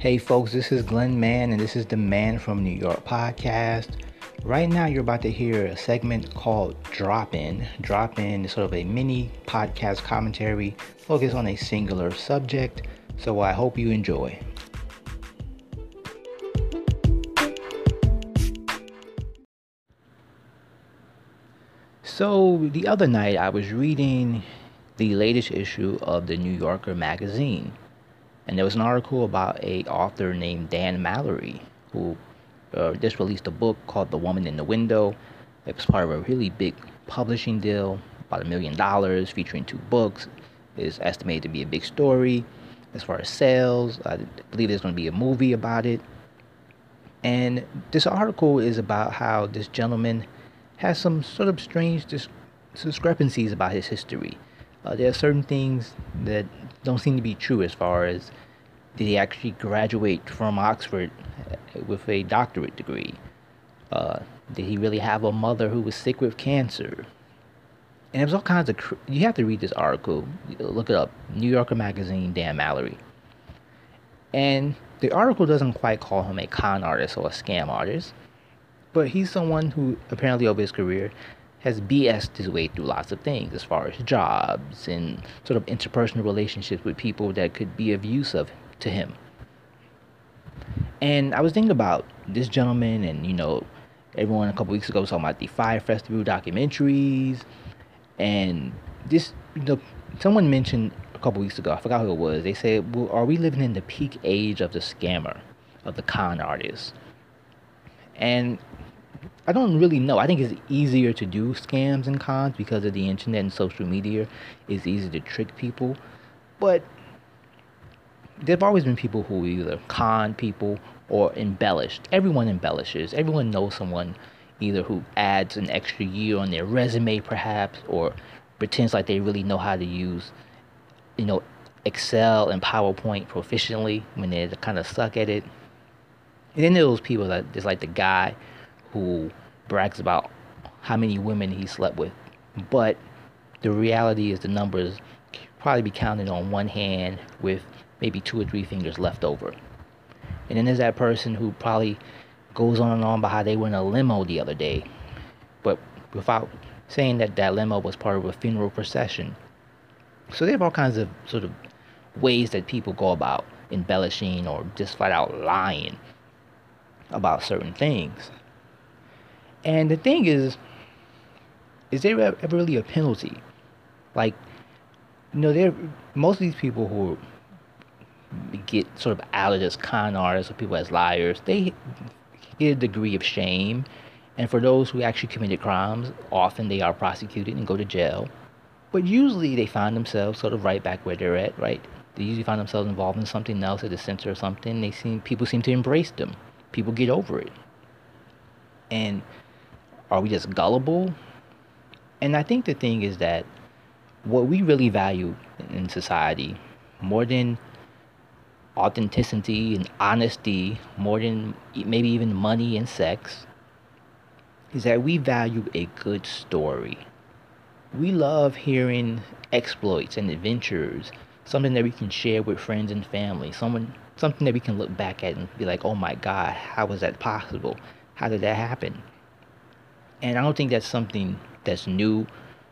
Hey, folks, this is Glenn Mann, and this is the Man from New York podcast. Right now, you're about to hear a segment called Drop In. Drop In is sort of a mini podcast commentary focused on a singular subject, so I hope you enjoy. So, the other night, I was reading the latest issue of the New Yorker magazine and there was an article about a author named Dan Mallory who uh, just released a book called The Woman in the Window. It was part of a really big publishing deal, about a million dollars, featuring two books. It is estimated to be a big story as far as sales. I believe there's going to be a movie about it. And this article is about how this gentleman has some sort of strange dis- discrepancies about his history. Uh, there are certain things that don't seem to be true as far as did he actually graduate from Oxford uh, with a doctorate degree? Uh, did he really have a mother who was sick with cancer? And there's all kinds of. Cr- you have to read this article. Look it up. New Yorker Magazine, Dan Mallory. And the article doesn't quite call him a con artist or a scam artist, but he's someone who apparently over his career has BS'd his way through lots of things as far as jobs and sort of interpersonal relationships with people that could be of use of to him. And I was thinking about this gentleman and, you know, everyone a couple weeks ago was talking about the Fyre Festival documentaries. And this, you know, someone mentioned a couple weeks ago, I forgot who it was, they said, well, are we living in the peak age of the scammer, of the con artist? And I don't really know. I think it's easier to do scams and cons because of the internet and social media. It's easy to trick people. But there've always been people who either con people or embellished. Everyone embellishes. Everyone knows someone either who adds an extra year on their resume perhaps or pretends like they really know how to use you know Excel and PowerPoint proficiently when they kind of suck at it. And then there's people that just like the guy who brags about how many women he slept with. But the reality is the numbers probably be counted on one hand with maybe two or three fingers left over. And then there's that person who probably goes on and on about how they were in a limo the other day, but without saying that that limo was part of a funeral procession. So there are all kinds of sort of ways that people go about embellishing or just flat out lying about certain things. And the thing is, is there ever really a penalty? Like, you know, there most of these people who get sort of outed as con artists or people as liars, they get a degree of shame. And for those who actually committed crimes, often they are prosecuted and go to jail. But usually they find themselves sort of right back where they're at, right? They usually find themselves involved in something else at the center of something. They seem people seem to embrace them. People get over it. And are we just gullible? And I think the thing is that what we really value in society, more than authenticity and honesty, more than maybe even money and sex, is that we value a good story. We love hearing exploits and adventures, something that we can share with friends and family, someone, something that we can look back at and be like, oh my God, how was that possible? How did that happen? And I don't think that's something that's new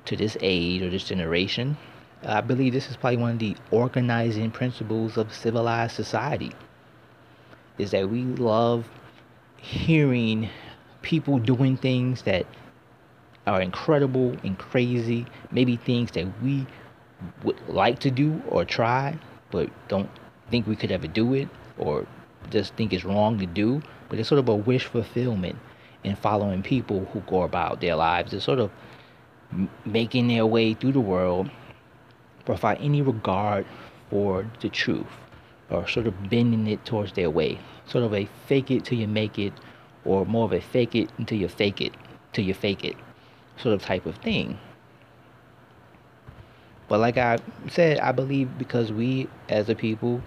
to this age or this generation. I believe this is probably one of the organizing principles of civilized society. Is that we love hearing people doing things that are incredible and crazy, maybe things that we would like to do or try, but don't think we could ever do it or just think it's wrong to do. But it's sort of a wish fulfillment in following people who go about their lives. They're sort of making their way through the world without any regard for the truth or sort of bending it towards their way. Sort of a fake it till you make it or more of a fake it until you fake it till you fake it sort of type of thing. But like I said, I believe because we as a people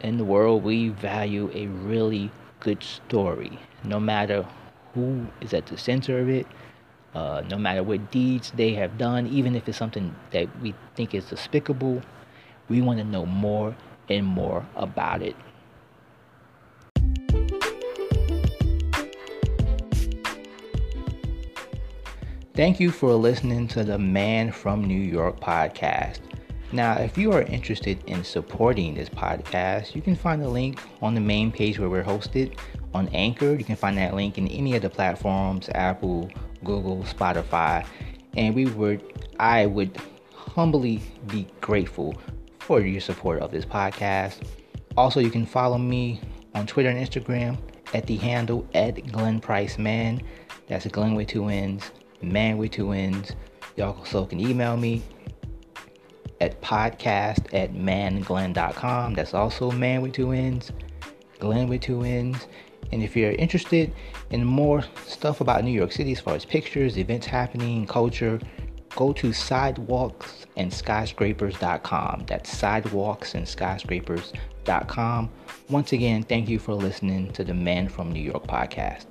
in the world, we value a really good story, no matter who is at the center of it, uh, no matter what deeds they have done, even if it's something that we think is despicable, we want to know more and more about it. Thank you for listening to the Man from New York podcast. Now, if you are interested in supporting this podcast, you can find the link on the main page where we're hosted, on Anchor. You can find that link in any of the platforms Apple, Google, Spotify. And we would, I would humbly be grateful for your support of this podcast. Also, you can follow me on Twitter and Instagram at the handle at Glenn Price Mann. That's Glenn with two N's, man with two N's. Y'all also can email me at podcast at mannglenn.com. That's also man with two N's, Glenn with two N's. And if you're interested in more stuff about New York City as far as pictures, events happening, culture, go to sidewalksandskyscrapers.com. That's sidewalksandskyscrapers.com. Once again, thank you for listening to the Man from New York podcast.